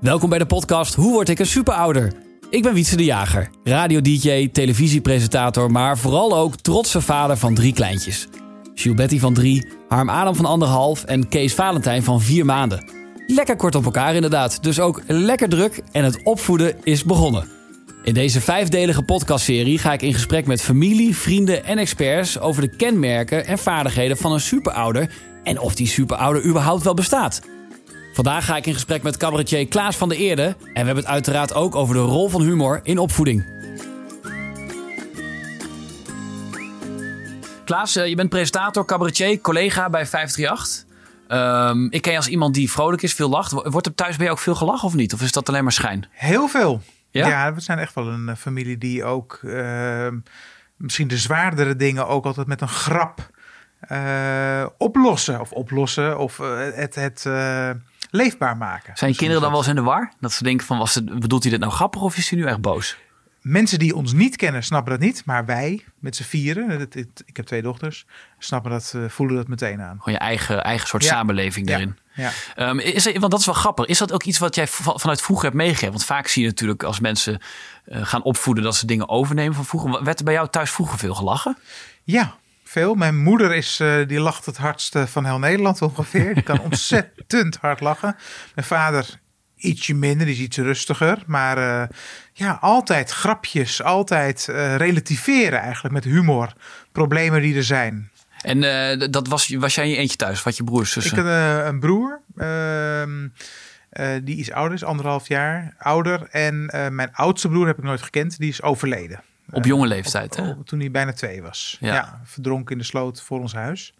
Welkom bij de podcast Hoe word ik een superouder? Ik ben Wietse de Jager, radio-dj, televisiepresentator, maar vooral ook trotse vader van drie kleintjes. Betty van drie, Harm Adam van anderhalf en Kees Valentijn van vier maanden. Lekker kort op elkaar inderdaad, dus ook lekker druk en het opvoeden is begonnen. In deze vijfdelige podcastserie ga ik in gesprek met familie, vrienden en experts over de kenmerken en vaardigheden van een superouder en of die superouder überhaupt wel bestaat. Vandaag ga ik in gesprek met cabaretier Klaas van der Eerde en we hebben het uiteraard ook over de rol van humor in opvoeding. Klaas, eh, je bent presentator, cabaretier, collega bij 538. Ehm, ik ken je als iemand die vrolijk is, veel lacht. Wordt er thuis bij je ook veel gelachen of niet? Of is dat alleen maar schijn? Heel veel. Ja? Ja, we zijn echt wel een eh, familie die ook ehm, misschien de zwaardere dingen ook altijd met een grap eh, oplossen. Of oplossen of het, het eh, leefbaar maken. Zijn je kinderen dan wel eens in de war? Dat ze denken van, was het, bedoelt hij dit nou grappig of is hij nu echt boos? Mensen die ons niet kennen snappen dat niet. Maar wij met z'n vieren, het- het- ik heb twee dochters, snappen dat, eh, voelen dat meteen aan. Gewoon je eigen, eigen soort Ja. samenleving daarin. Ja. Ehm, is want dat is wel grappig. Is dat ook iets wat jij va- vanuit vroeger hebt meegegeven? Want vaak zie je natuurlijk als mensen eh, gaan opvoeden dat ze dingen overnemen van vroeger. Werd er bij jou thuis vroeger veel gelachen? Ja, veel. Mijn moeder is, eh, die lacht het hardste van heel Nederland ongeveer. Die kan ontzettend hard lachen. Mijn vader ietsje minder, die is iets rustiger. Maar eh, ja, altijd grapjes, altijd eh, relativeren eigenlijk met humor. Problemen die er zijn. En eh, dat was, was jij in je eentje thuis? Had je broers, Ik zussen? heb eh, een broer, ehm, eh, die is ouder, is anderhalf jaar ouder. En eh, mijn oudste broer heb ik nooit gekend, die is overleden. Op jonge leeftijd, hè? Op- toen hij bijna twee was. Ja. Ja. verdronken in de sloot voor ons huis.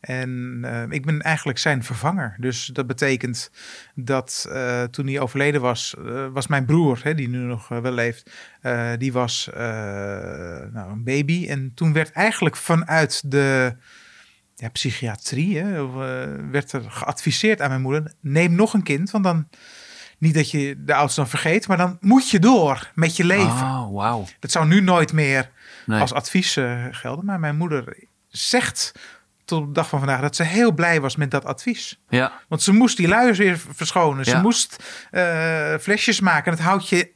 En eh, ik ben eigenlijk zijn vervanger. Dus dat betekent dat eh, toen hij overleden was, eh, was mijn broer, hè, die nu nog eh, wel leeft, eh, die was eh, nou, een baby. En toen werd eigenlijk vanuit de ja, psychiatrie, hè, eh, werd er geadviseerd aan mijn moeder, neem nog een kind, want dan niet dat je de oudste dan vergeet, maar dan moet je door met je leven. Oh, wauw. Dat zou nu nooit meer Nee. als advies eh, gelden. Maar mijn moeder zegt tot op de dag van vandaag dat ze heel blij was met dat advies. Ja, Want ze moest die luiers weer verschonen. Ze Ja. moest eh, flesjes maken. En het houdt je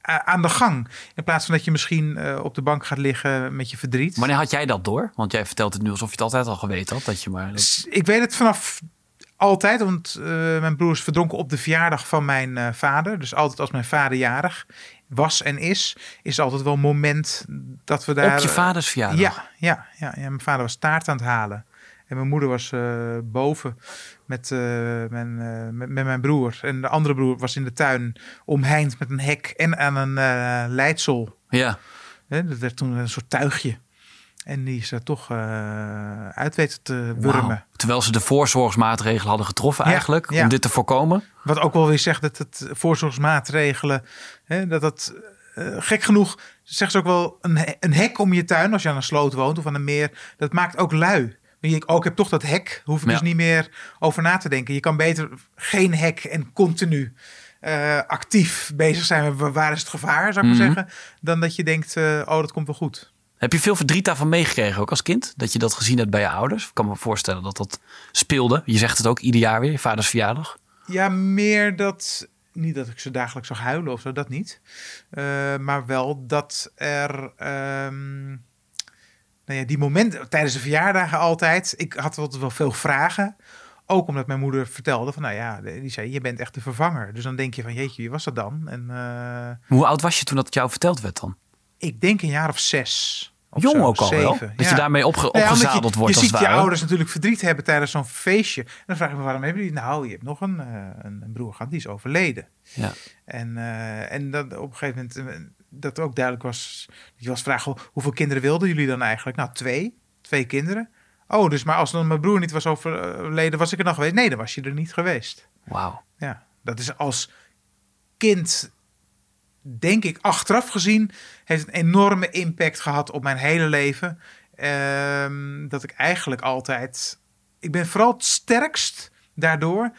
eh, aan de gang. In plaats van dat je misschien op de bank gaat liggen met je verdriet. wanneer had jij dat door? Want jij vertelt het nu alsof je het altijd al geweten had. Dat je maar... Ik weet het vanaf altijd, want eh, mijn broer is verdronken op de verjaardag van mijn eh, vader. Dus altijd als mijn vader jarig was en is, is altijd wel een moment dat we daar... Op je vaders verjaardag? Ja, ja, ja, ja, mijn vader was taart aan het halen. En mijn moeder was eh, boven met, eh, mijn, eh, met, met mijn broer. En de andere broer was in de tuin omheind met een hek en aan een eh, leidsel. Ja. Dat werd toen een soort tuigje. En die is er toch eh, uit weten te wurmen. Terwijl ze de voorzorgsmaatregelen hadden getroffen Ja, eigenlijk. ja. Om dit te voorkomen. Wat ook wel weer zegt dat het voorzorgsmaatregelen, hè, dat dat eh, gek genoeg, zegt ze ook wel, een, een hek om je tuin, als je aan een sloot woont of aan een meer, dat maakt ook lui. Je, ook ik heb toch dat hek, hoef ik Ja. dus niet meer over na te denken. Je kan beter geen hek en continu eh, actief bezig zijn met wa- waar is het gevaar, zou ik Mhm. maar zeggen, dan dat je denkt, oh dat komt wel goed. Heb je veel verdriet daarvan meegekregen ook als kind? Dat je dat gezien hebt bij je ouders? Ik kan me voorstellen dat dat speelde. Je zegt het ook ieder jaar weer, je vaders verjaardag. Ja, meer dat. Niet dat ik ze dagelijks zag huilen of zo, dat niet. Eh, maar wel dat er. ehm, nou ja, die momenten tijdens de verjaardagen altijd. Ik had altijd wel veel vragen. Ook omdat mijn moeder vertelde van, nou ja, die zei, je bent echt de vervanger. Dus dan denk je van, jeetje, wie was dat dan? En eh, Hoe oud was je toen dat jou verteld werd dan? ik denk een jaar of zes. Jong zo, ook al wel? Dat ja. je daarmee opge Nou ja, opgezadeld je, wordt je als ziet je ouders natuurlijk verdriet hebben tijdens zo'n feestje. En dan vraag ik me, waarom hebben jullie... Nou, je hebt nog een, eh, een, een broer gehad, die is overleden. Ja. En, eh, en dat op een gegeven moment, eh, dat ook duidelijk was, je was vragen, "Hoe- hoeveel kinderen wilden jullie dan eigenlijk? Nou, twee. Twee kinderen. Oh, dus maar als dan mijn broer niet was overleden, was ik er dan geweest? Nee, dan was je er niet geweest. Wauw. Ja, dat is als kind, denk ik, achteraf gezien, heeft een enorme impact gehad op mijn hele leven. Ehm, dat ik eigenlijk altijd, ik ben vooral het sterkst daardoor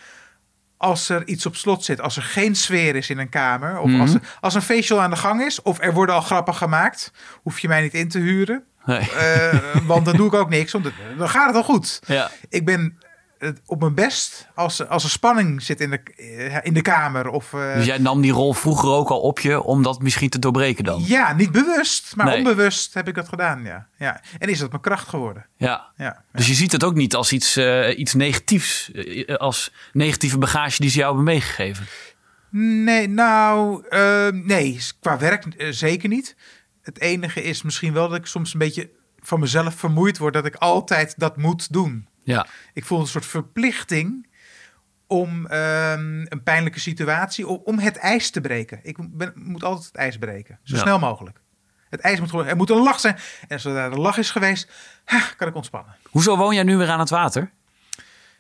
als er iets op slot zit, als er geen sfeer is in een kamer, of Mhm. als, er, als een facial aan de gang is, of er worden al grappen gemaakt, hoef je mij niet in te huren. Nee. Eh, want dan doe ik ook niks, want dan gaat het al goed. Ja. Ik ben op mijn best als, als er spanning zit in de, eh, in de kamer. Of, eh, Dus jij nam die rol vroeger ook al op je om dat misschien te doorbreken dan? Ja, niet bewust, maar Nee. onbewust heb ik dat gedaan. Ja. Ja. En is dat mijn kracht geworden. Ja. Ja. Dus je ziet het ook niet als iets, eh, iets negatiefs, als negatieve bagage die ze jou hebben meegegeven. Nee, nou, nee, qua werk zeker niet. Het enige is misschien wel dat ik soms een beetje van mezelf vermoeid word dat ik altijd dat moet doen. Ja, Ik voel een soort verplichting om ehm, een pijnlijke situatie, om, om het ijs te breken. Ik ben, moet altijd het ijs breken, zo Ja. snel mogelijk. Het ijs moet gewoon, er moet een lach zijn. En zodra de lach is geweest, ha, kan ik ontspannen. Hoezo woon jij nu weer aan het water?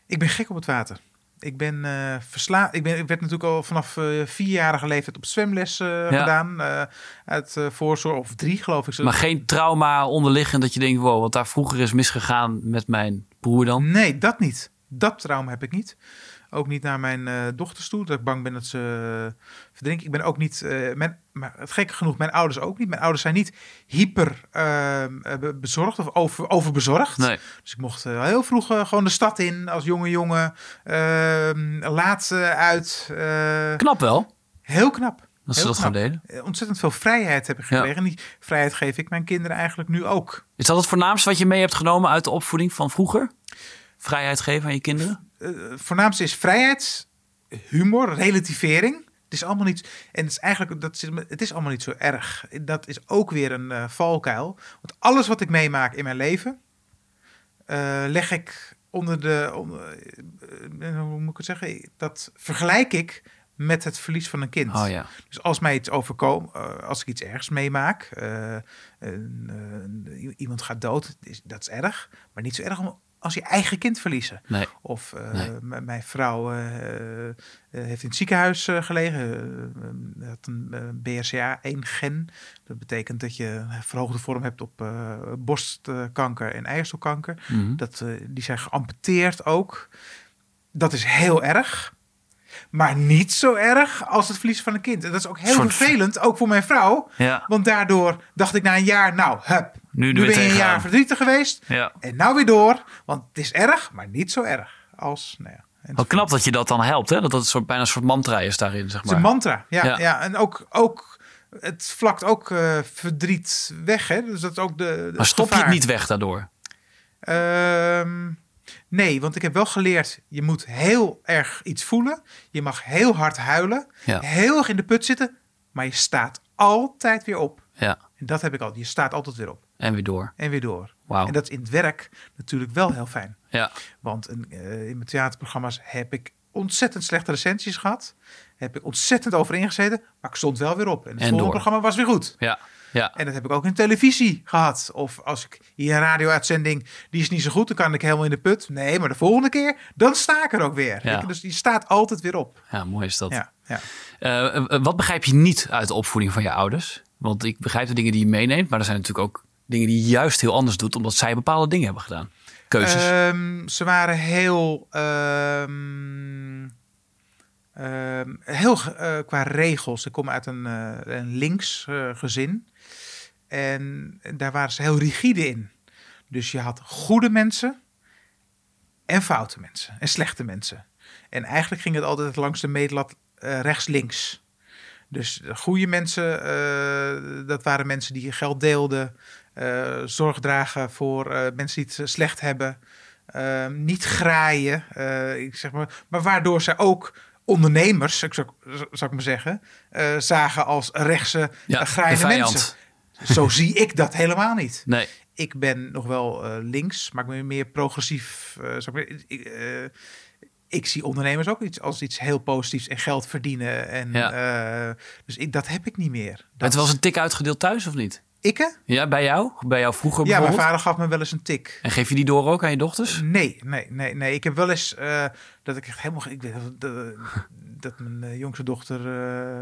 Ik ben gek op het water. Ik ben eh verslaafd. Ik, ben, ik werd natuurlijk al vanaf eh, vierjarige leeftijd op zwemles eh, gedaan. uit voorzorg, of drie geloof ik. Maar geen trauma onderliggend dat je denkt, wow, wat daar vroeger is misgegaan met mijn broer dan? Nee, dat niet. Dat trauma heb ik niet. Ook niet naar mijn eh, dochters toe. Dat ik bang ben dat ze eh, verdrinken. Ik ben ook niet. eh, mijn, maar het gekke genoeg, mijn ouders ook niet. Mijn ouders zijn niet hyper eh, eh, be- bezorgd of over, overbezorgd. Nee. Dus ik mocht heel vroeg gewoon de stad in als jonge jongen. Ehm, laat uit. Knap wel, heel knap. dat ze dat knap. deden. Eh, Ontzettend veel vrijheid heb ik Ja. gekregen. En die vrijheid geef ik mijn kinderen eigenlijk nu ook. Is dat het voornaamste wat je mee hebt genomen uit de opvoeding van vroeger? Vrijheid geven aan je kinderen? Eh, het voornaamste is vrijheid, humor, relativering. Het is allemaal niet. En het is eigenlijk. Dat is, het is allemaal niet zo erg. Dat is ook weer een eh, valkuil. Want alles wat ik meemaak in mijn leven. eh, leg ik onder de. Onder, eh, eh, hoe moet ik het zeggen? Dat vergelijk ik met het verlies van een kind. Oh ja. Dus als mij iets overkomt, eh, als ik iets ergs meemaak, eh, eh, iemand gaat dood, is, dat is erg. Maar niet zo erg om als je eigen kind verliezen. Nee. Of eh, Nee. mijn vrouw eh, eh, heeft in het ziekenhuis gelegen. had een eh, BRCA1-gen. Dat betekent dat je een verhoogde vorm hebt op borstkanker en eierstokkanker. Mhm. Dat, die zijn geamputeerd ook. Dat is heel erg. Maar niet zo erg als het verlies van een kind. En dat is ook heel Soort- vervelend, ook voor mijn vrouw. Ja. Want daardoor dacht ik na een jaar, nou, hup. Nu, Nu ben je een jaar verdrietig geweest. Ja. En nou weer door. Want het is erg, maar niet zo erg als... Nou ja, Wat knap dat je dat dan helpt, hè? Dat dat een soort, bijna een soort mantra is daarin, zeg Het is een maar. mantra. Ja, Ja. ja. en ook, ook het vlakt ook eh, verdriet weg. Hè? Dus dat is ook de, de Maar stop je het niet weg daardoor? Ehm, nee, want ik heb wel geleerd, je moet heel erg iets voelen. Je mag heel hard huilen. Ja. Heel erg in de put zitten. Maar je staat altijd weer op. Ja. En dat heb ik al. Je staat altijd weer op. En weer door. En weer door. Wauw. En dat is in het werk natuurlijk wel heel fijn. Ja. Want een, eh, in mijn theaterprogramma's heb ik ontzettend slechte recensies gehad. Heb ik ontzettend over ingezeten. Maar ik stond wel weer op. En het En volgende door. programma was weer goed. Ja. Ja. En dat heb ik ook in televisie gehad. Of als ik hier een radio-uitzending, die is niet zo goed, dan kan ik helemaal in de put. Nee, maar de volgende keer, dan sta ik er ook weer. Ja. Ik- Dus die staat altijd weer op. Ja, mooi is dat. Ja, ja. Eh, eh, wat begrijp je niet uit de opvoeding van je ouders? Want ik begrijp de dingen die je meeneemt, maar er zijn natuurlijk ook dingen die je juist heel anders doet, omdat zij bepaalde dingen hebben gedaan. Keuzes. Ehm, ze waren heel, ehm, ehm, heel eh, qua regels. Ik kom uit een, eh, een links eh, gezin. En daar waren ze heel rigide in. Dus je had goede mensen en foute mensen en slechte mensen. En eigenlijk ging het altijd langs de meetlat rechts-links. Dus de goede mensen, dat waren mensen die geld deelden, zorg dragen voor eh, mensen die het slecht hebben, eh, niet graaien, eh, ik zeg maar, maar waardoor zij ook ondernemers, zou, zou ik maar zeggen, eh, zagen als rechtse ja, mensen. Zo zie ik dat helemaal niet. Nee. Ik ben nog wel eh, links, maar ik ben meer progressief. eh, ik, maar- ik, eh, ik zie ondernemers ook iets als iets heel positiefs en geld verdienen. En, Ja. eh, dus ik, dat heb ik niet meer. Het Dat, was een tik uitgedeeld thuis of niet? Ikke? Ja, bij jou? Bij jou vroeger Ja, mijn vader gaf me wel eens een tik. En geef je die door ook aan je dochters? Nee, nee, nee, nee. Ik heb wel eens eh, dat ik echt helemaal. Ik weet dat, dat, mijn eh, jongste dochter.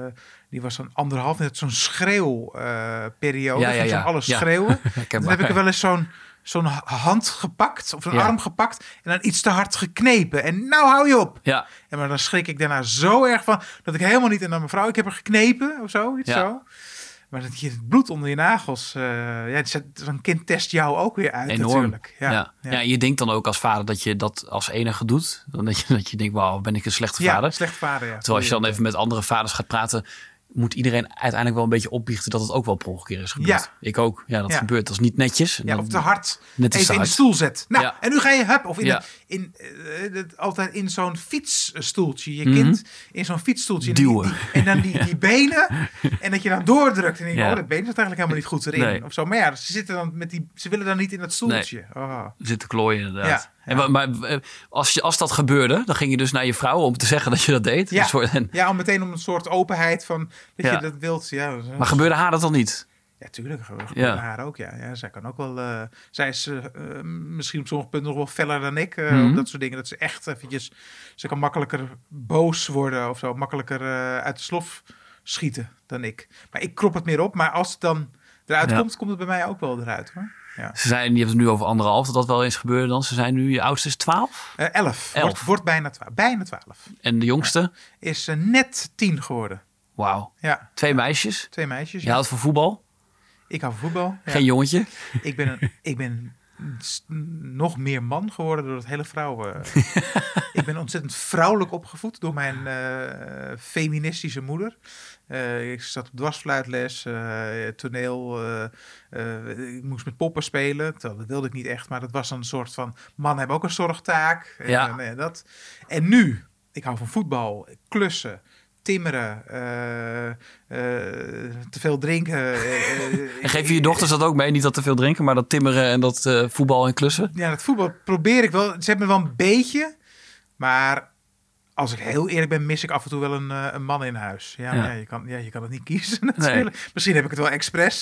eh, die was zo'n anderhalf. Net zo'n schreeuwperiode. Ja, ja, zo ja. alles Ja. schreeuwen. Toen Herkenbaar. heb ik wel eens zo'n zo'n hand gepakt. Of een Ja. arm gepakt. En dan iets te hard geknepen. En nou hou je op. Ja, En maar dan schrik ik daarna zo erg van. Dat ik helemaal niet. En dan mevrouw, ik heb er geknepen of zo. Iets Ja. zo. Maar dat je het bloed onder je nagels... eh ja, zo'n kind test jou ook weer uit Enorm. natuurlijk. Ja. Ja. ja. je denkt dan ook als vader dat je dat als enige doet. Dan dat je, dat je denkt, wauw, ben ik een slechte Ja, vader. slecht vader, ja. Terwijl als je dan even met andere vaders gaat praten, moet iedereen uiteindelijk wel een beetje opbiechten dat het ook wel per is gebeurd. Ja. Ik ook. Ja, dat Ja. gebeurt. Dat is niet netjes. Ja, of te hard Net even in de stoel zet. Nou, Ja. en nu ga je hup. Of in, in eh, het- altijd in zo'n fietsstoeltje. Je Mhm. kind in zo'n fietsstoeltje. En, Duwen. die- en dan die, die benen. En dat je dan doordrukt. En denk je, oh, dat been zit eigenlijk helemaal niet goed erin. Nee. Of zo. Maar ja, ze, zitten dan met die, ze willen dan niet in dat stoeltje. Oh. zitten klooien inderdaad. Ja, En, ja. maar eh, als, je, als dat gebeurde, dan ging je dus naar je vrouw om te zeggen dat je dat deed. Ja. Soort- en- ja, om meteen om een soort openheid van dat Ja. je dat wilt. Ja, maar gebeurde haar dat dan niet? Ja, tuurlijk. Gebeurt Ja. haar ook, ja. ja. Zij kan ook wel... eh, zij is eh, misschien op sommige punten nog wel feller dan ik. op dat soort dingen. Dat ze echt eventjes... Ze kan makkelijker boos worden of zo. Makkelijker uit de slof schieten dan ik. Maar ik krop het meer op. Maar als het dan eruit komt, komt het bij mij ook wel eruit, hoor. Ja. Ze zijn, je hebt het nu over anderhalf, dat dat wel eens gebeurde dan. Ze zijn nu, je oudste is 12 Eh, elf. Elf. Wordt, wordt bijna twaalf. Bijna twaalf. en de jongste, Is eh, net tien geworden. wauw, Ja, twee meisjes. twee meisjes. Je houdt van voetbal, Ik hou van voetbal. Ja. geen jongetje. Ik ben, een, ik ben nog meer man geworden door het hele vrouwen. ik ben ontzettend vrouwelijk opgevoed door mijn eh, feministische moeder. Eh, ik zat op dwarsfluitles, eh, toneel. eh, eh, ik moest met poppen spelen. Terwijl, dat wilde ik niet echt, maar dat was dan een soort van... Mannen hebben ook een zorgtaak. En, Ja. eh, dat. en nu, ik hou van voetbal, klussen, timmeren, eh, eh, te veel drinken. eh, En geef je je dochters dat ook mee? Niet dat te veel drinken, maar dat timmeren en dat voetbal en klussen? Ja, dat voetbal probeer ik wel. Ze hebben wel een beetje. Maar als ik heel eerlijk ben, mis ik af en toe wel een, een man in huis. Ja, Ja. je, kan, ja, je kan het niet kiezen natuurlijk. Misschien heb ik het wel expres.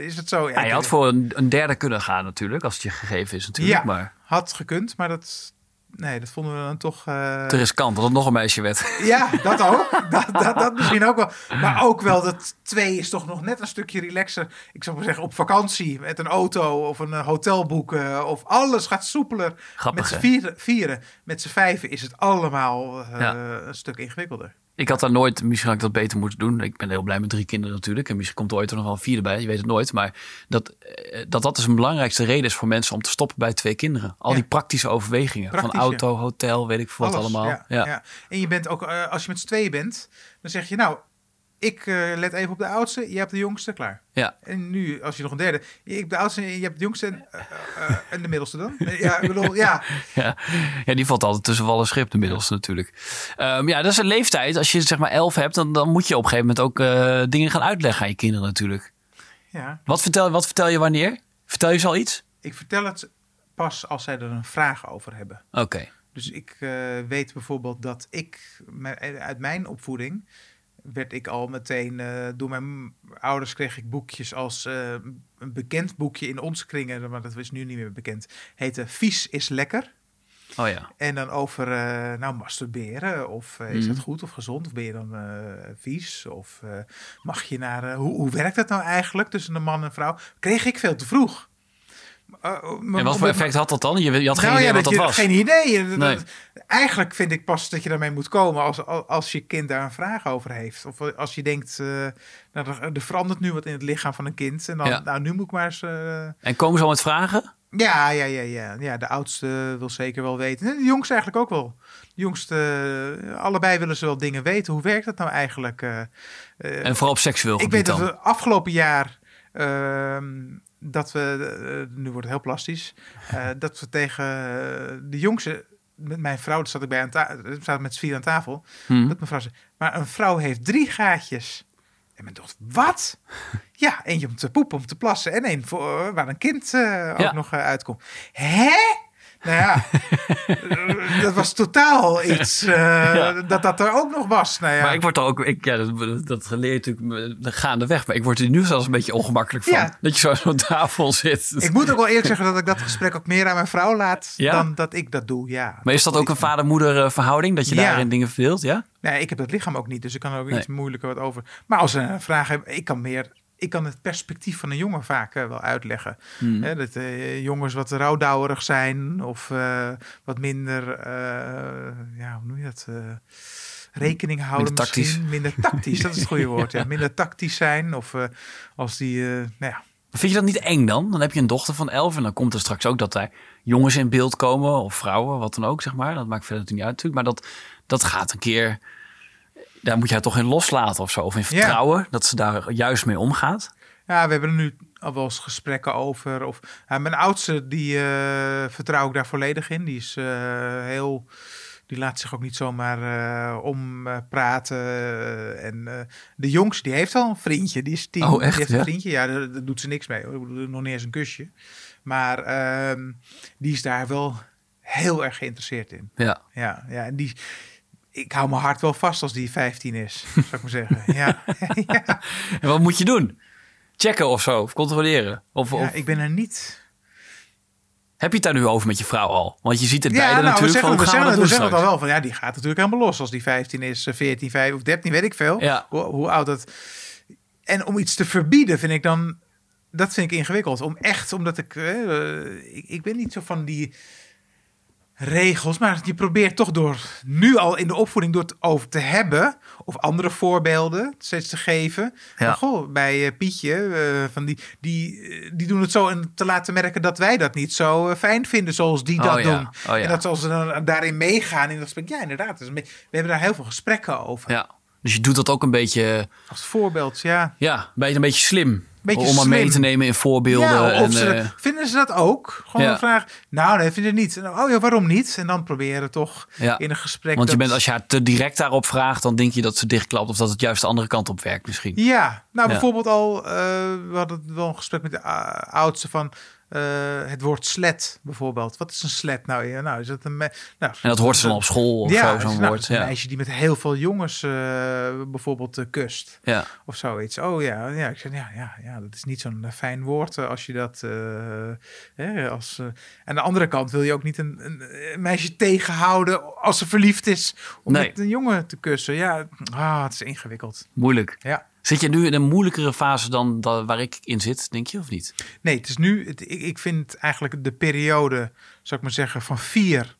is het zo? Ja, je had voor een, een derde kunnen gaan natuurlijk, als het je gegeven is natuurlijk. Ja. Maar had gekund, maar dat... Nee, dat vonden we dan toch... eh, te riskant dat het nog een meisje werd. Ja, dat ook. dat, dat, dat misschien ook wel. Maar ook wel dat twee is toch nog net een stukje relaxer. Ik zou maar zeggen, op vakantie met een auto of een eh, hotel boeken. Of alles gaat soepeler. Grappig, met z'n vieren, vieren. Met z'n vijven is het allemaal eh, Ja. een stuk ingewikkelder. Ik had daar nooit, misschien had ik dat beter moeten doen. Ik ben heel blij met drie kinderen natuurlijk. En misschien komt er ooit er nog wel een vierde bij, je weet het nooit. Maar dat eh, dat, dat dus een belangrijkste reden is voor mensen om te stoppen bij twee kinderen. Al Ja. die praktische overwegingen. Praktisch, van auto, hotel, weet ik veel wat Alles, allemaal. Ja, Ja. ja. En je bent ook, eh, als je met z'n tweeën bent, dan zeg je nou... Ik eh, let even op de oudste, jij hebt de jongste, klaar. Ja. En nu, als je nog een derde... Je hebt de oudste, je hebt de jongste en, eh, eh, en de middelste dan. Ja, ik bedoel, ja. Ja. ja, die valt altijd tussen wal en schip inmiddels natuurlijk. Ehm, ja, dat is een leeftijd. Als je zeg maar elf hebt, dan, dan moet je op een gegeven moment ook dingen gaan uitleggen aan je kinderen natuurlijk. ja. Wat vertel, wat vertel je wanneer? Vertel je ze al iets? Ik vertel het pas als zij er een vraag over hebben. Oké. Dus ik weet bijvoorbeeld dat ik uit mijn opvoeding werd ik al meteen eh, door mijn ouders kreeg ik boekjes als eh, een bekend boekje in onze kringen, maar dat is nu niet meer bekend. Heette Vies is lekker. Oh ja. En dan over eh, nou masturberen of is Mhm. dat goed of gezond of ben je dan vies of mag je naar hoe, hoe werkt dat nou eigenlijk tussen een man en vrouw? Kreeg ik veel te vroeg. Uh, En wat voor effect had dat dan? Je, je had geen nou idee ja, wat dat je, was. Geen idee. Dat- Nee. dat- Eigenlijk vind ik pas dat je daarmee moet komen als, als je kind daar een vraag over heeft. Of als je denkt, nou, er, er verandert nu wat in het lichaam van een kind. En dan, Ja. nou, nu moet ik maar eens... eh, En komen ze al met vragen? ja, ja, ja, ja, ja. De oudste wil zeker wel weten. En de jongste eigenlijk ook wel. De jongste, eh, allebei willen ze wel dingen weten. Hoe werkt dat nou eigenlijk? En vooral op seksueel ik gebied weet dat we afgelopen jaar ehm, dat we, eh, nu wordt het heel plastisch, eh, dat we tegen eh, de jongste, met mijn vrouw, daar zat ik bij aan tafel, zaten met z'n vier aan tafel, dat mijn vrouw zei, maar een vrouw heeft drie gaatjes. En men dacht, wat? Ja, eentje om te poepen, om te plassen en één voor, waar een kind ook Ja. nog uitkomt. Hè? Nou ja, dat was totaal iets eh, Ja. dat dat er ook nog was. Nou ja. Maar ik word er ook, ik, ja, dat, dat leer je natuurlijk eh, gaandeweg. Maar ik word er nu zelfs een beetje ongemakkelijk van. Ja. Dat je zo aan zo'n tafel zit. Ik moet ook wel eerlijk zeggen dat ik dat gesprek ook meer aan mijn vrouw laat dan dat ik dat doe. Ja. maar is dat ook een vader-moeder verhouding? Dat je daarin dingen verdeelt? Ja? Nee, ik heb dat lichaam ook niet, dus ik kan er ook Nee. iets moeilijker wat over. Maar als ze een vraag hebben, ik kan meer. Ik kan het perspectief van een jongen vaak eh, wel uitleggen. Hè, dat eh, jongens wat rouwdouwerig zijn of eh, wat minder, ja, hoe noem je dat? rekening houden Minder tactisch. misschien. Minder tactisch, dat is het goede woord. Ja. Minder tactisch zijn of als die, nou ja. Vind je dat niet eng dan? Dan heb je een dochter van elf en dan komt er straks ook dat daar jongens in beeld komen of vrouwen, wat dan ook, zeg maar. Dat maakt verder niet uit natuurlijk. Maar dat, dat gaat een keer, daar moet je haar toch in loslaten of zo. Of in vertrouwen dat ze daar juist mee omgaat. Ja, we hebben er nu al wel eens gesprekken over. Of, ja, mijn oudste, die eh, vertrouw ik daar volledig in. Die is eh, heel... Die laat zich ook niet zomaar eh om eh, praten. En de jongste, die heeft al een vriendje. Die is tien. Oh, echt, Die heeft een vriendje. Ja, daar, daar doet ze niks mee. Hoor. Nog niet eens een kusje. Maar ehm, die is daar wel heel erg geïnteresseerd in. Ja. Ja, ja. En die... Ik hou mijn hart wel vast als die 15 is, zou ik maar zeggen. Ja, ja. En wat moet je doen? Checken of zo, of controleren? Of, ja of ik ben er niet heb je het daar nu over met je vrouw al? Want je ziet het Ja, beide nou, we natuurlijk zeggen, van, we zeggen, we we doen zeggen het al wel van ja, die gaat natuurlijk helemaal los als die 15 is, eh, 14, 5 of 13, weet ik veel. Ja. Hoe, hoe oud dat. En om iets te verbieden vind ik dan, dat vind ik ingewikkeld. Om echt, omdat ik, eh, ik, ik ben niet zo van die regels, maar je probeert toch door nu al in de opvoeding door het over te hebben of andere voorbeelden steeds te geven. Ja. Goh, bij eh, Pietje, eh, van die, die, eh, die doen het zo en te laten merken dat wij dat niet zo fijn vinden zoals die dat Oh ja, doen. oh ja. En dat als ze dan daarin meegaan in dat gesprek, ja inderdaad, dat beetje- we hebben daar heel veel gesprekken over. Ja. Dus je doet dat ook een beetje, Als voorbeeld, ja. ja, ben je een beetje slim. Beetje om haar mee te nemen in voorbeelden. Ja, en, ze, eh, vinden ze dat ook? Gewoon Ja. een vraag. Nou, nee, vind je het niet. En, Oh ja, waarom niet? En dan proberen toch ja. in een gesprek. Want je bent, als je haar te direct daarop vraagt, dan denk je dat ze dichtklapt of dat het juist de andere kant op werkt misschien. Ja, nou bijvoorbeeld al, eh, we hadden wel een gesprek met de oudste van eh, het woord slet bijvoorbeeld. Wat is een slet nou? Ja, nou is dat een nou, En dat hoort ze dan op school of ja, zo, zo'n nou, woord. Een Ja. meisje die met heel veel jongens eh, bijvoorbeeld eh, kust Ja. of zoiets. Oh ja, ja, ik zeg ja, ja, ja, dat is niet zo'n fijn woord als je dat. hè, als, aan de andere kant wil je ook niet een, een, een meisje tegenhouden als ze verliefd is om Nee. met een jongen te kussen. Ja, ah, het is ingewikkeld. Moeilijk. Ja. Zit je nu in een moeilijkere fase dan da- waar ik in zit, denk je, of niet? Nee, het is nu, het, ik, ik vind eigenlijk de periode, zou ik maar zeggen, van 4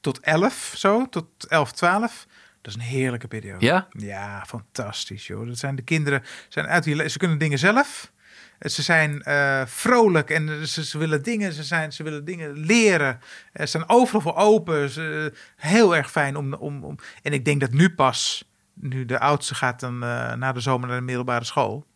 tot 11, zo, tot 11, 12. Dat is een heerlijke periode. Ja? Ja, fantastisch, joh. Dat zijn de kinderen, zijn uit die, ze kunnen dingen zelf. Eh, Ze zijn eh, vrolijk en ze, ze willen dingen, ze, zijn, ze willen dingen leren. Ze zijn overal voor open. Ze, heel erg fijn om, om, om. En ik denk dat nu pas, nu de oudste gaat dan eh, na de zomer naar de middelbare school.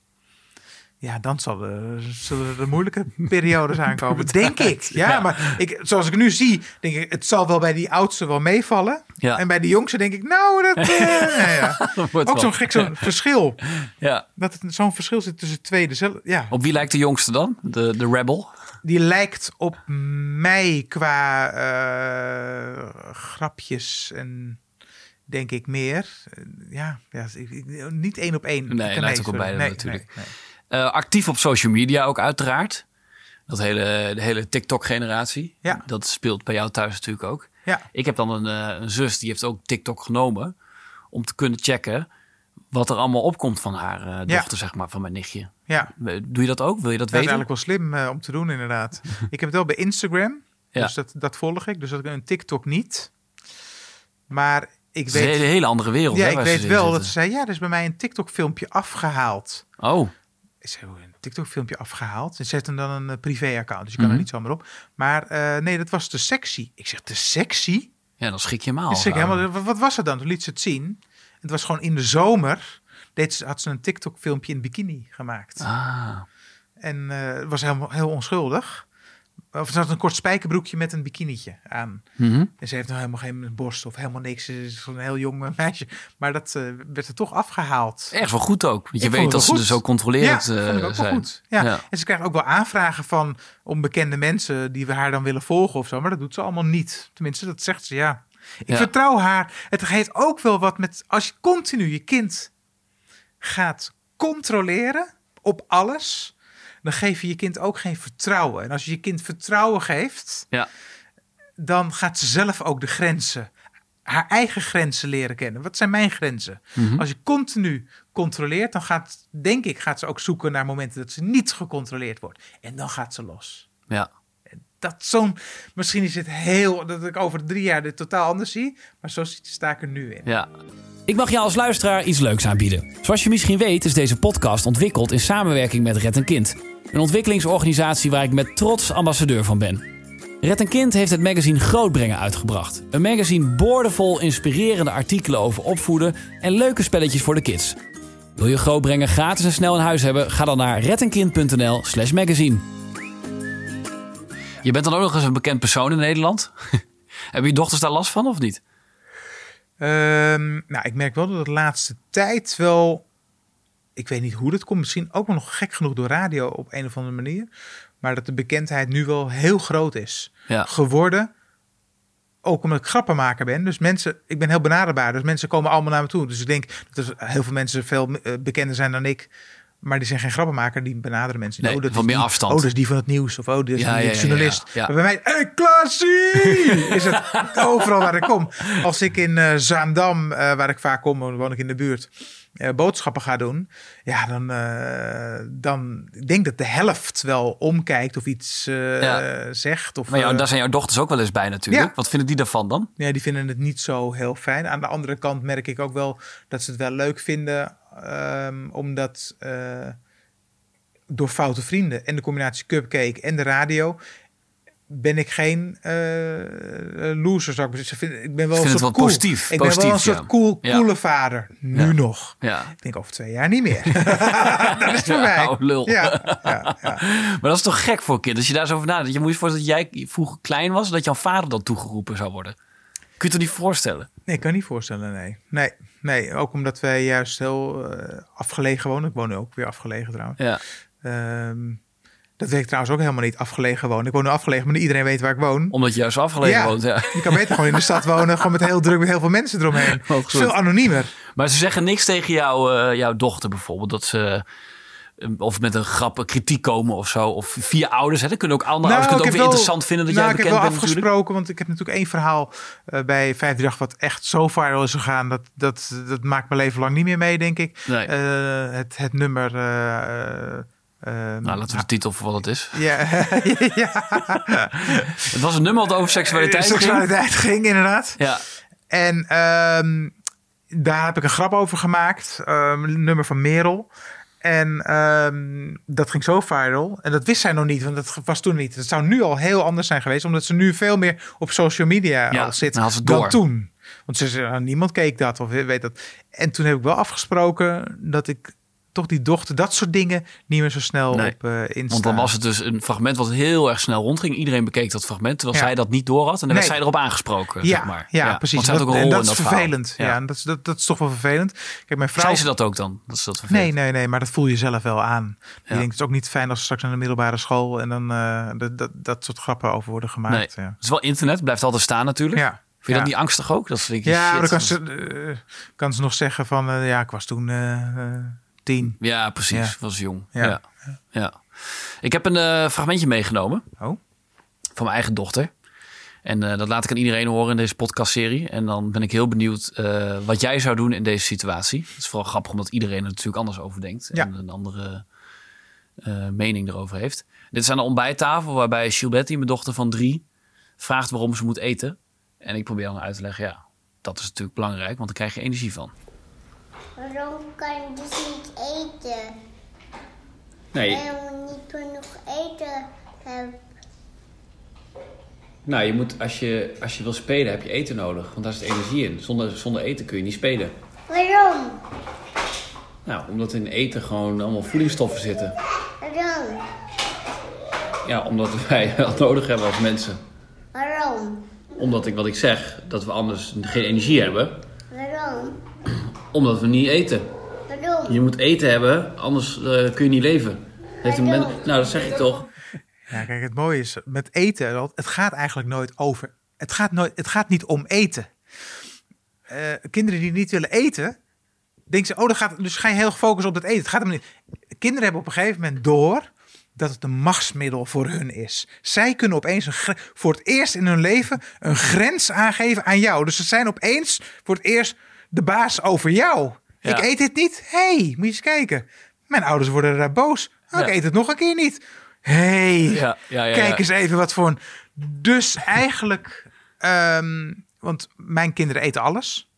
Ja, dan zal de, zullen er de moeilijke periodes aankomen, denk ik. Ja, Ja. maar ik, zoals ik nu zie, denk ik, het zal wel bij die oudste wel meevallen. Ja. En bij die jongste denk ik, nou, dat... eh, ja, ja. Dat wordt Ook zo'n gek zo'n verschil. Ja. Dat het zo'n verschil zit tussen twee. dezelfde- Ja, Op wie lijkt de jongste dan? De, de rebel? die lijkt op mij qua eh, grapjes en denk ik meer. Eh, Ja, ja ik- ik- niet één op één. Nee, Ik- lijkt ook op beide Nee, natuurlijk. nee, nee. Eh, actief op social media ook uiteraard. Dat hele, de hele TikTok-generatie. Ja. Dat speelt bij jou thuis natuurlijk ook. Ja, Ik heb dan een, eh, een zus die heeft ook TikTok genomen. Om te kunnen checken wat er allemaal opkomt van haar Ja. dochter, zeg maar, van mijn nichtje. ja. Doe je dat ook? Wil je dat Dat is weten? eigenlijk wel slim om te doen, inderdaad. ik heb het wel bij Instagram. Ja. Dus dat, dat volg ik. Dus dat een TikTok niet. Maar ik is een weet, hele, andere wereld. ja, hè, ik weet wel dat ze zei: ja, er is bij mij een TikTok-filmpje afgehaald. Oh, Ik zei, een TikTok-filmpje afgehaald. Ze zetten dan een eh, privé-account, dus je kan Mhm. er niet zomaar op. Maar eh, nee, dat was te sexy. Ik zeg, te sexy? ja, dan schrik je hem al. Dus ik helemaal, wat, wat was het dan? Toen liet ze het zien. Het was gewoon in de zomer. Deed ze, had ze een TikTok-filmpje in bikini gemaakt. Ah, En het was helemaal heel onschuldig. Of ze had een kort spijkerbroekje met een bikinietje aan. mhm. En ze heeft nog helemaal geen borst of helemaal niks. Ze is een heel jong meisje. Maar dat eh, werd er toch afgehaald. Erg wel goed ook. Want je weet dat ze er zo controlerend ja, eh, ook zijn. goed. Ja. Ja. En ze krijgt ook wel aanvragen van onbekende mensen die we haar dan willen volgen of zo. Maar dat doet ze allemaal niet. Tenminste, dat zegt ze ja. Ik Ja. vertrouw haar. Het geeft ook wel wat met als je continu je kind gaat controleren op alles, dan geef je je kind ook geen vertrouwen. En als je je kind vertrouwen geeft, Ja. dan gaat ze zelf ook de grenzen, haar eigen grenzen leren kennen. Wat zijn mijn grenzen? Mhm. Als je continu controleert, dan gaat, denk ik, gaat ze ook zoeken naar momenten dat ze niet gecontroleerd wordt. En dan gaat ze los. ja. dat zo'n... Misschien is het heel... Dat ik over drie jaar dit totaal anders zie. Maar zo sta ik er nu in. Ja. Ik mag je als luisteraar iets leuks aanbieden. Zoals je misschien weet is deze podcast ontwikkeld in samenwerking met Red een Kind. Een ontwikkelingsorganisatie waar ik met trots ambassadeur van ben. Red een Kind heeft het magazine Grootbrengen uitgebracht. Een magazine boordevol inspirerende artikelen over opvoeden en leuke spelletjes voor de kids. Wil je Grootbrengen gratis en snel in huis hebben? Ga dan naar reddenkind.nl slash magazine. Je bent dan ook nog eens een bekend persoon in Nederland. Hebben je dochters daar last van of niet? Ehm, nou, ik merk wel dat de laatste tijd wel... Ik weet niet hoe dat komt. Misschien ook wel nog gek genoeg door radio op een of andere manier. Maar dat de bekendheid nu wel heel groot is Ja. geworden. Ook omdat ik grappenmaker ben. Dus mensen, ik ben heel benaderbaar. Dus mensen komen allemaal naar me toe. Dus ik denk dat er heel veel mensen veel eh, bekender zijn dan ik. Maar die zijn geen grappenmaker, die benaderen mensen. Nee, oh, dat van meer die, afstand. Oh, dat is die van het nieuws. Of oh, dat is Ja, die ja, journalist. ja, bij mij, hey, Klaasie! is het overal waar ik kom. Als ik in eh, Zaandam, eh, waar ik vaak kom, woon ik in de buurt, eh, boodschappen ga doen. Ja, dan, eh, dan ik denk dat de helft wel omkijkt of iets eh, Ja. zegt. Of, Maar jou, daar zijn jouw dochters ook wel eens bij natuurlijk. Ja. Wat vinden die daarvan dan? ja, die vinden het niet zo heel fijn. Aan de andere kant merk ik ook wel dat ze het wel leuk vinden. ehm, omdat door foute vrienden en de combinatie cupcake en de radio ben ik geen eh loser. Zou ik, zeggen. Ik ben wel een soort wel cool. positief, Ik ben wel een soort ja. cool, Ja. coole vader. Nu Ja. nog. Ja. Ik denk over twee jaar niet meer. dat is voor mij. Oude lul. Ja, ja, ja. Maar dat is toch gek voor een kind als je daar zo over nadenkt. Je moet je voorstellen dat jij vroeger klein was, dat jouw vader dan toegeroepen zou worden. Kun je het er niet voorstellen? Nee, ik kan niet voorstellen, nee. Nee, nee ook omdat wij juist heel eh, afgelegen wonen. Ik woon nu ook weer afgelegen trouwens. Ja. Ehm, dat weet ik trouwens ook helemaal niet, afgelegen wonen. Ik woon nu afgelegen, maar niet iedereen weet waar ik woon. Omdat je juist afgelegen Ja. woont. Ja. Je kan beter gewoon in de stad wonen, gewoon met heel druk met heel veel mensen eromheen. Goed. veel anoniemer. Maar ze zeggen niks tegen jou, eh, jouw dochter bijvoorbeeld. Dat ze eh, of met een grap een kritiek komen of zo. Of via ouders. Hè. Dat kunnen ook andere ouders kunnen het ook weer interessant vinden dat nou, jij ik bekend heb bent wel natuurlijk. afgesproken, want ik heb natuurlijk één verhaal eh, bij 538 wat echt zo viral is gegaan. Dat, dat, dat maakt mijn leven lang niet meer mee, denk ik. Nee. Het, het nummer... ehm, nou, laten we de titel voor wat het is. Ja, ja. Het was een nummer dat over seksualiteit ging. seksualiteit ging, inderdaad. Ja, En ehm, daar heb ik een grap over gemaakt. ehm, een nummer van Merel. En dat ging zo viral. En dat wist zij nog niet, want dat was toen niet. Het zou nu al heel anders zijn geweest, omdat ze nu veel meer op social media Ja, al zit dan door. toen. Want ze "Ah, niemand keek dat of weet dat. En toen heb ik wel afgesproken dat ik toch die dochter, dat soort dingen, niet meer zo snel Nee, op Insta. want dan was het dus een fragment wat heel erg snel rondging. Iedereen bekeek dat fragment, terwijl Ja. zij dat niet door had. En dan werd zij erop aangesproken, ja, zeg maar. ja, precies. Dat- een en rol dat in is dat vervelend. Ja, dat, is, dat, dat is toch wel vervelend. Kijk, mijn vrouw. Zei ze dat ook dan? Dat is dat vervelend. Nee, nee, nee, maar dat voel je zelf wel aan. Ik denk, het is ook niet fijn als ze straks naar de middelbare school en dan eh, dat, dat, dat soort grappen over worden gemaakt. Nee. Ja, Het is wel internet, blijft altijd staan natuurlijk. ja. Vind je ja. dat niet angstig ook? Dat vind ik Ja, shit. dan kan ze, eh, kan ze nog zeggen van, ja, ik was toen tien. Ja, precies. Ja. Was jong. Ja. Ja. Ja. Ik heb een eh, fragmentje meegenomen Oh, van mijn eigen dochter. En eh, dat laat ik aan iedereen horen in deze podcastserie. En dan ben ik heel benieuwd eh, wat jij zou doen in deze situatie. Het is vooral grappig omdat iedereen er natuurlijk anders over denkt. Ja. En een andere mening erover heeft. Dit is aan de ontbijttafel waarbij Gilbertie, mijn dochter van drie, vraagt waarom ze moet eten. En ik probeer dan uit te leggen, ja, dat is natuurlijk belangrijk, want daar krijg je energie van. Waarom kan je dus niet eten? Nee, Waarom niet genoeg eten hebben? nou, je moet, als je, als je wil spelen heb je eten nodig, want daar zit energie in. Zonder, zonder eten kun je niet spelen. Waarom? Nou, omdat in eten gewoon allemaal voedingsstoffen zitten. Waarom? Ja, omdat wij dat nodig hebben als mensen. Waarom? Omdat ik wat ik zeg, dat we anders geen energie hebben. Waarom? Omdat we niet eten. Waarom? Je moet eten hebben, anders eh, kun je niet leven. Heeft een men... Nou, dat zeg ik toch. ja, kijk, het mooie is met eten, dat- het gaat eigenlijk nooit over. Het gaat, nooit, het gaat niet om eten. Eh, kinderen die niet willen eten, denken ze, oh, dan gaat, dus ga je heel gefocust op dat eten. Het gaat hem niet. Kinderen hebben op een gegeven moment door dat het een machtsmiddel voor hun is. Zij kunnen opeens een voor het eerst in hun leven een grens aangeven aan jou. Dus ze zijn opeens voor het eerst de baas over jou. Ja. Ik eet dit niet. hey, moet je eens kijken. Mijn ouders worden daar boos. Oh, Ik eet het nog een keer niet. hey, Ja, ja, ja. kijk eens even wat voor een... Dus eigenlijk, ehm, want mijn kinderen eten alles.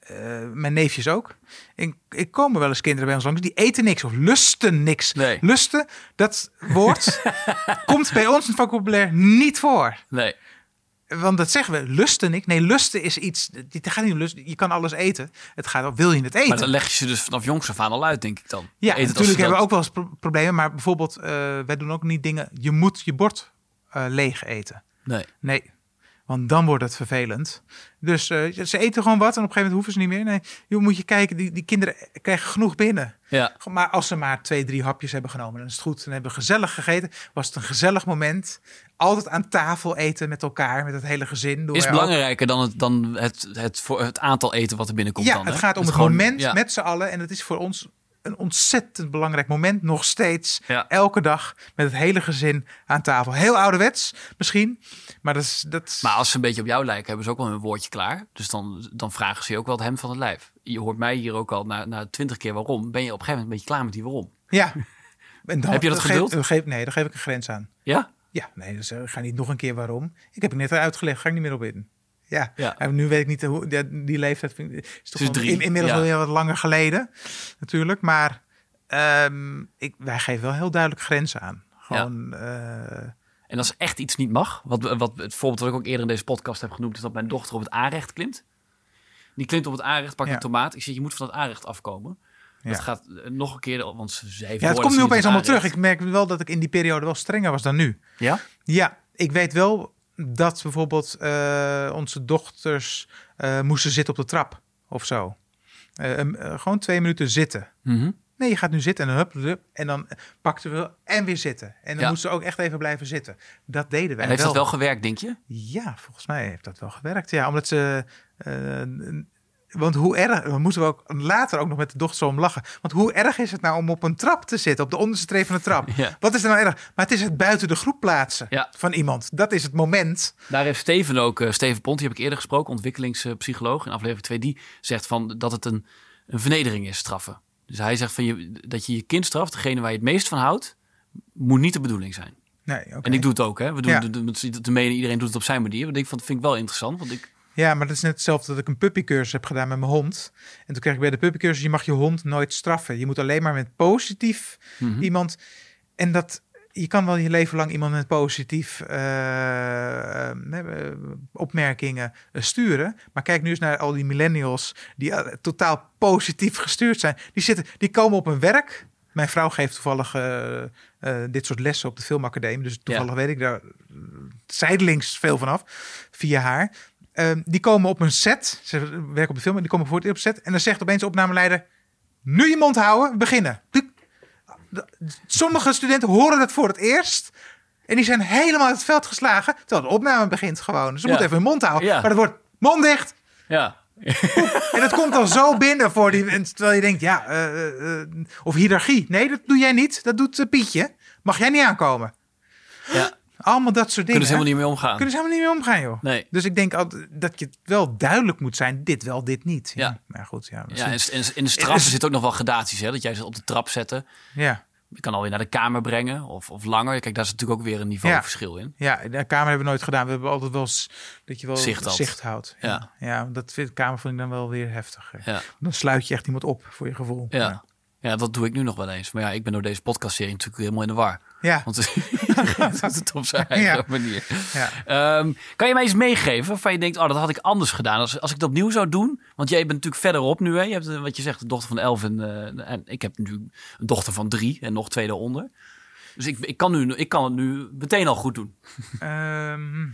Eh, mijn neefjes ook. Ik, ik komen wel eens kinderen bij ons langs, die eten niks of lusten niks. Nee. Lusten, dat woord komt bij ons in het vocabulaire niet voor. Nee. Want dat zeggen we, lusten niks. Nee, lusten is iets, het gaat niet om lusten. Je kan alles eten. Het gaat om, wil je het eten? Maar dan leg je ze dus vanaf jongs af aan al uit, denk ik dan. Ja, natuurlijk ze hebben we dat- ook wel eens pro- problemen. Maar bijvoorbeeld, eh, wij doen ook niet dingen. Je moet je bord eh, leeg eten. Nee. Nee, want dan wordt het vervelend. Dus eh, ze eten gewoon wat en op een gegeven moment hoeven ze niet meer. Nee, je moet je kijken, die, die kinderen krijgen genoeg binnen. Ja. Maar als ze maar twee, drie hapjes hebben genomen, dan is het goed. Dan hebben we gezellig gegeten. Was het een gezellig moment. Altijd aan tafel eten met elkaar, met het hele gezin. Is ook. belangrijker dan, het, dan het, het, voor het aantal eten wat er binnenkomt Ja, dan, het hè? gaat om het, moment ja. met z'n allen. En het is voor ons een ontzettend belangrijk moment. Nog steeds. Ja. Elke dag met het hele gezin aan tafel. Heel ouderwets misschien. Maar dat is... Dat Maar als ze een beetje op jou lijken, hebben ze ook wel hun woordje klaar. Dus dan, dan vragen ze je ook wel het hem van het lijf. Je hoort mij hier ook al na, na twintig keer waarom. Ben je op een gegeven moment een beetje klaar met die waarom? Ja. En dan, Heb je dat geduld? geef, nee, daar geef ik een grens aan. Ja? Ja, nee, dus eh, ga niet nog een keer waarom. Ik heb het net uitgelegd, ga ik niet meer op in. Ja, Ja. en nu weet ik niet hoe ja, die leeftijd vind ik, is toch wel drie, in, inmiddels ja. wel heel wat langer geleden, natuurlijk. Maar ehm, ik, wij geven wel heel duidelijk grenzen aan. Gewoon, eh, En als echt iets niet mag, wat, wat het voorbeeld wat ik ook eerder in deze podcast heb genoemd, is dat mijn dochter op het aanrecht klimt. Die klimt op het aanrecht, pakt Ja. een tomaat. Ik zeg, je moet van het aanrecht afkomen. Ja. Dat gaat eh, nog een keer, want ze zei ja, het komt nu opeens allemaal terug. Ik merk wel dat ik in die periode wel strenger was dan nu. Ja? Ja, ik weet wel dat bijvoorbeeld eh, onze dochters eh, moesten zitten op de trap of zo. Eh, gewoon twee minuten zitten. Mhm. Nee, je gaat nu zitten en dan hup, hup, en dan pakten we en weer zitten. En dan Ja. moesten ze ook echt even blijven zitten. Dat deden wij En heeft wel. dat wel gewerkt, denk je? Ja, volgens mij heeft dat wel gewerkt. Ja, omdat ze. Want hoe erg, we moeten we ook later ook nog met de dochter om lachen. Want hoe erg is het nou om op een trap te zitten, op de onderste tree van de trap? Ja. Wat is er nou erg? Maar het is het buiten de groep plaatsen Ja. van iemand. Dat is het moment. Daar heeft Steven ook, eh, Steven Pont, die heb ik eerder gesproken, ontwikkelingspsycholoog in aflevering 2, die zegt van dat het een, een vernedering is, straffen. Dus hij zegt van je, dat je je kind straft, degene waar je het meest van houdt, moet niet de bedoeling zijn. Nee. En ik doe het ook, hè. We doen Ja. de, de, iedereen doet het op zijn manier. Want ik van, vind ik wel interessant, want ik... Ja, maar dat is net hetzelfde dat ik een puppycursus heb gedaan met mijn hond. En toen kreeg ik bij de puppycursus, je mag je hond nooit straffen. Je moet alleen maar met positief Mhm. iemand... En dat, je kan wel je leven lang iemand met positief eh, eh, opmerkingen eh, sturen. Maar kijk nu eens naar al die millennials die totaal positief gestuurd zijn. Die, zitten, die komen op hun werk. Mijn vrouw geeft toevallig dit soort lessen op de filmacademie. Dus toevallig weet ik daar zijdelings veel vanaf. Via haar. Ehm, die komen op een set. Ze werken op de film. En die komen voor het eerst op set. En dan zegt opeens de opnameleider... Nu je mond houden, beginnen. Sommige studenten horen dat voor het eerst. En die zijn helemaal uit het veld geslagen. Terwijl de opname begint gewoon. Dus ze Ja. moeten even hun mond houden. Ja. Maar het wordt mond dicht. Ja, En het komt dan zo binnen voor die. en Terwijl je denkt, ja, eh, of hiërarchie. Nee, dat doe jij niet. Dat doet Pietje. Mag jij niet aankomen. ja. Allemaal dat soort dingen. kunnen ze helemaal niet mee omgaan. Kunnen ze helemaal niet mee omgaan, joh. Nee. Dus ik denk altijd dat je het wel duidelijk moet zijn. Dit wel, dit niet. Ja. Maar goed, ja. Ja, misschien- en, en in de straffen zitten ook nog wel gradaties, hè. Dat jij ze op de trap zetten. ja. Je kan alweer naar de kamer brengen of, of langer. Kijk, daar is natuurlijk ook weer een niveauverschil in. Ja, de kamer hebben we nooit gedaan. We hebben altijd wel dat je wel Zicht zicht, houdt. Ja. Ja. ja, dat vind, kamer vind ik dan wel weer heftig. Ja. Dan sluit je echt iemand op voor je gevoel. Ja. Ja, dat doe ik nu nog wel eens. Maar ja, ik ben door deze podcastserie natuurlijk helemaal in de war. ja. Want doet het op zijn eigen Ja. manier. ja. Ehm, kan je mij eens meegeven waarvan je denkt, oh, dat had ik anders gedaan als, als ik dat opnieuw zou doen? Want jij bent natuurlijk verderop nu. Hè? Je hebt, eh, wat je zegt, een dochter van elf en, eh, en ik heb nu een dochter van drie en nog twee daaronder. Dus ik, ik, kan nu, ik kan het nu meteen al goed doen. Ehm,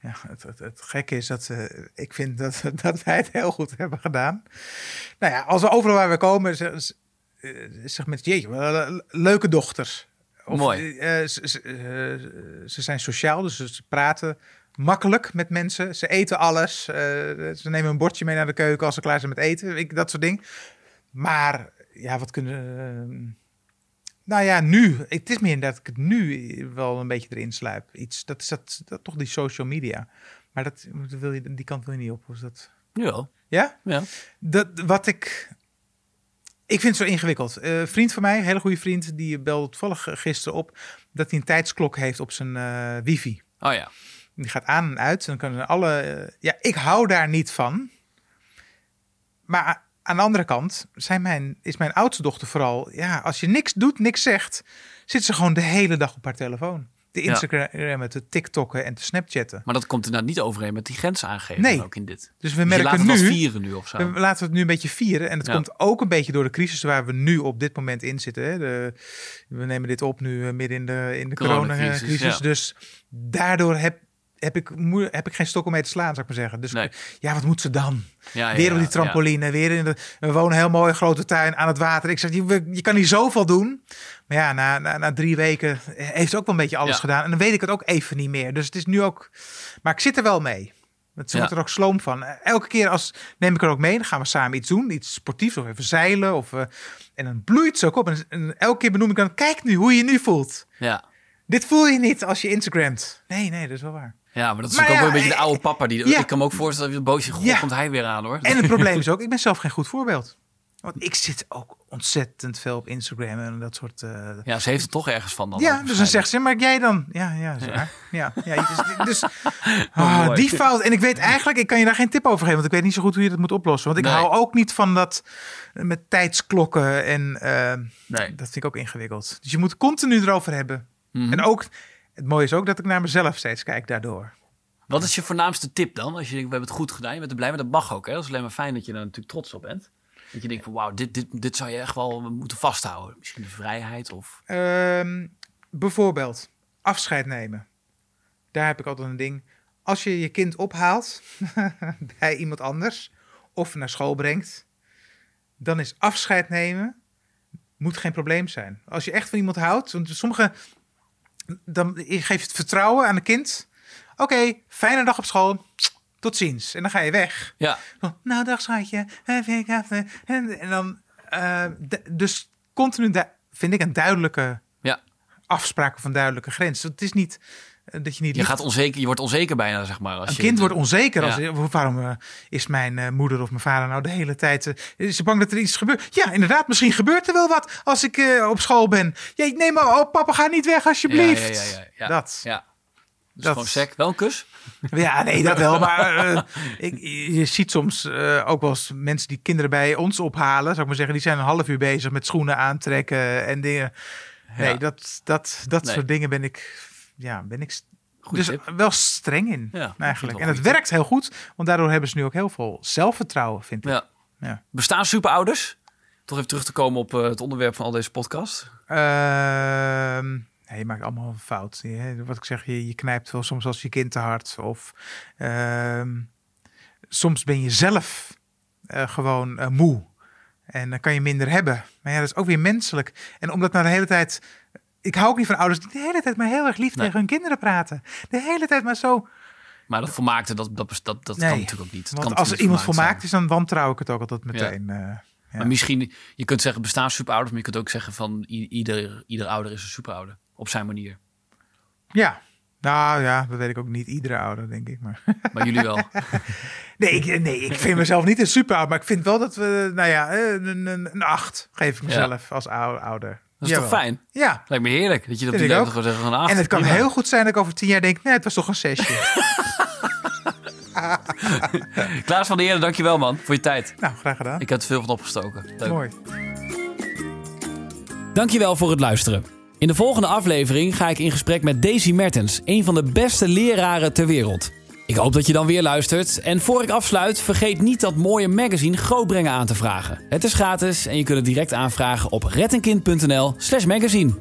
ja, het, het, het gekke is dat eh, ik vind dat, dat wij het heel goed hebben gedaan. Nou ja, als we overal waar we komen, eh, zeg met jeetje, eh, leuke dochters. Of, Mooi. ze, ze, ze zijn sociaal, dus ze praten makkelijk met mensen. Ze eten alles. ze nemen een bordje mee naar de keuken als ze klaar zijn met eten. Ik, dat soort dingen. Maar ja, wat kunnen. Nou ja, nu. Het is meer dat ik het nu wel een beetje erin sluip. Iets, dat is dat, dat toch die social media. Maar dat wil je, die kant wil je niet op. Is dat... Ja, Ja? ja. Dat, wat ik. Ik vind het zo ingewikkeld. Eh, vriend van mij, een hele goede vriend, die belde toevallig gisteren op dat hij een tijdsklok heeft op zijn eh, wifi. Oh ja. Die gaat aan en uit. En dan kunnen alle. eh, ja, ik hou daar niet van. Maar aan de andere kant zijn mijn, is mijn oudste dochter vooral. Ja, als je niks doet, niks zegt, zit ze gewoon de hele dag op haar telefoon. Te Ja. Instagrammen, te TikTokken en te Snapchatten. Maar dat komt inderdaad niet overeen met die grenzen aangeven Nee. ook in dit. Dus we Dus merken het nu. vieren nu of zo. We laten het nu een beetje vieren. En het Ja. komt ook een beetje door de crisis waar we nu op dit moment in zitten. Hè. De, we nemen dit op nu eh, midden in de, in de Coronacrisis, coronacrisis. ja. Dus daardoor heb, heb, ik, heb ik geen stok om mee te slaan, zou ik maar zeggen. Dus Nee. ja, wat moet ze dan? Ja, ja, weer op die trampoline, weer in de... We wonen een heel mooie grote tuin aan het water. Ik zeg, je, je kan niet zoveel doen. Maar ja, na, na, na drie weken heeft ze ook wel een beetje alles gedaan. En dan weet ik het ook even niet meer. Dus het is nu ook... Maar ik zit er wel mee. Want Ze wordt er ook sloom van. Elke keer als neem ik er ook mee, dan gaan we samen iets doen. Iets sportiefs of even zeilen. Of, eh, en dan bloeit ze ook op. En, en elke keer benoem ik dan, kijk nu hoe je je nu voelt. Ja. Dit voel je niet als je Instagramt. Nee, nee, dat is wel waar. Ja, maar dat is Maar ook wel een beetje de eh, oude papa. Die, ja. Ik kan me ook voorstellen dat je boosje, god, Ja. komt hij weer aan hoor. En het probleem is ook, ik ben zelf geen goed voorbeeld. Want ik zit ook ontzettend veel op Instagram en dat soort... eh, Ja, ze heeft er toch ergens van dan. ja, dus dan zegt ze, maar jij dan? Ja, ja. Ja, ja, dus, dus Oh, ah, die fout. En ik weet eigenlijk, ik kan je daar geen tip over geven, want ik weet niet zo goed hoe je dat moet oplossen. Want ik Nee. hou ook niet van dat eh, met tijdsklokken en Nee. dat vind ik ook ingewikkeld. Dus je moet continu erover hebben. Mhm. En ook, het mooie is ook dat ik naar mezelf steeds kijk daardoor. Wat is je voornaamste tip dan? Als je denkt, we hebben het goed gedaan, je bent er blij mee. Dat mag ook. Hè? Dat is alleen maar fijn dat je daar natuurlijk trots op bent. Dat je denkt van, wauw, dit, dit, dit zou je echt wel moeten vasthouden. Misschien de vrijheid of... Ehm, bijvoorbeeld afscheid nemen. Daar heb ik altijd een ding. Als je je kind ophaalt bij iemand anders of naar school brengt, dan is afscheid nemen moet geen probleem zijn. Als je echt van iemand houdt, want sommige dan je geeft het vertrouwen aan een kind. Oké, fijne dag op school. Tot ziens. En dan ga je weg. Ja, Van, nou, dag schatje. En en dan, eh, dus continu, vind ik, een duidelijke ja. afspraak of een duidelijke grens. Het is niet dat je niet Je, lief- gaat onzeker, je wordt onzeker bijna, zeg maar. Als een je kind wordt onzeker. Als, Ja. waarom eh, is mijn eh, moeder of mijn vader nou de hele tijd... eh, is ze bang dat er iets gebeurt? Ja, inderdaad. Misschien gebeurt er wel wat als ik eh, op school ben. Ja, nee, maar oh, papa, ga niet weg alsjeblieft. Ja. Dat. Ja. Dus Dat- gewoon sec. Wel een kus? Ja, nee, dat wel. Maar eh, ik, je ziet soms eh, ook wel eens mensen die kinderen bij ons ophalen. Zou ik maar zeggen, die zijn een half uur bezig met schoenen aantrekken en dingen. Nee, Ja. dat, dat, dat Nee. soort dingen ben ik, ja, ben ik Goeie dus tip. wel streng in Ja, eigenlijk. En het werkt heel goed, want daardoor hebben ze nu ook heel veel zelfvertrouwen, vind ik. Ja. Ja. Bestaan superouders? Toch even terug te komen op eh, het onderwerp van al deze podcast. Nee, je maakt allemaal een fout. Je- wat ik zeg, je, je knijpt wel soms als je kind te hard. Of ehm, soms ben je zelf eh, gewoon eh, moe. En dan kan je minder hebben. Maar ja, dat is ook weer menselijk. En omdat nou de hele tijd... Ik hou ook niet van ouders die de hele tijd maar heel erg lief Nee. tegen hun kinderen praten. De hele tijd maar zo... Maar dat volmaakte, dat, dat, dat, dat Nee, kan natuurlijk ook niet. Want als er iemand volmaakt is, dan wantrouw ik het ook altijd meteen. eh. ja. Maar misschien, je kunt zeggen bestaan superouders, maar je kunt ook zeggen van ieder, ieder ouder is een superouder. Op zijn manier. ja. Nou ja, dat weet ik ook niet. Iedere ouder, denk ik. Maar... Maar jullie wel. Nee, ik, nee, ik vind mezelf niet een super maar ik vind wel dat we, nou ja, eh, een, een, een acht geef ik mezelf als ou- ouder. Dat is toch fijn? Ja. Lijkt me heerlijk. Dat je dat op Vind die gewoon zegt van acht. en het kan prima. heel goed zijn dat ik over tien jaar denk, nee, het was toch een zesje. Klaas van der Eerde, dankjewel man, voor je tijd. nou, graag gedaan. Ik heb er veel van opgestoken. Leuk. Mooi. Dankjewel voor het luisteren. In de volgende aflevering ga ik in gesprek met Daisy Mertens, een van de beste leraren ter wereld. Ik hoop dat je dan weer luistert. En voor ik afsluit, vergeet niet dat mooie magazine Grootbrengen aan te vragen. Het is gratis en je kunt het direct aanvragen op rettenkind.nl/magazine.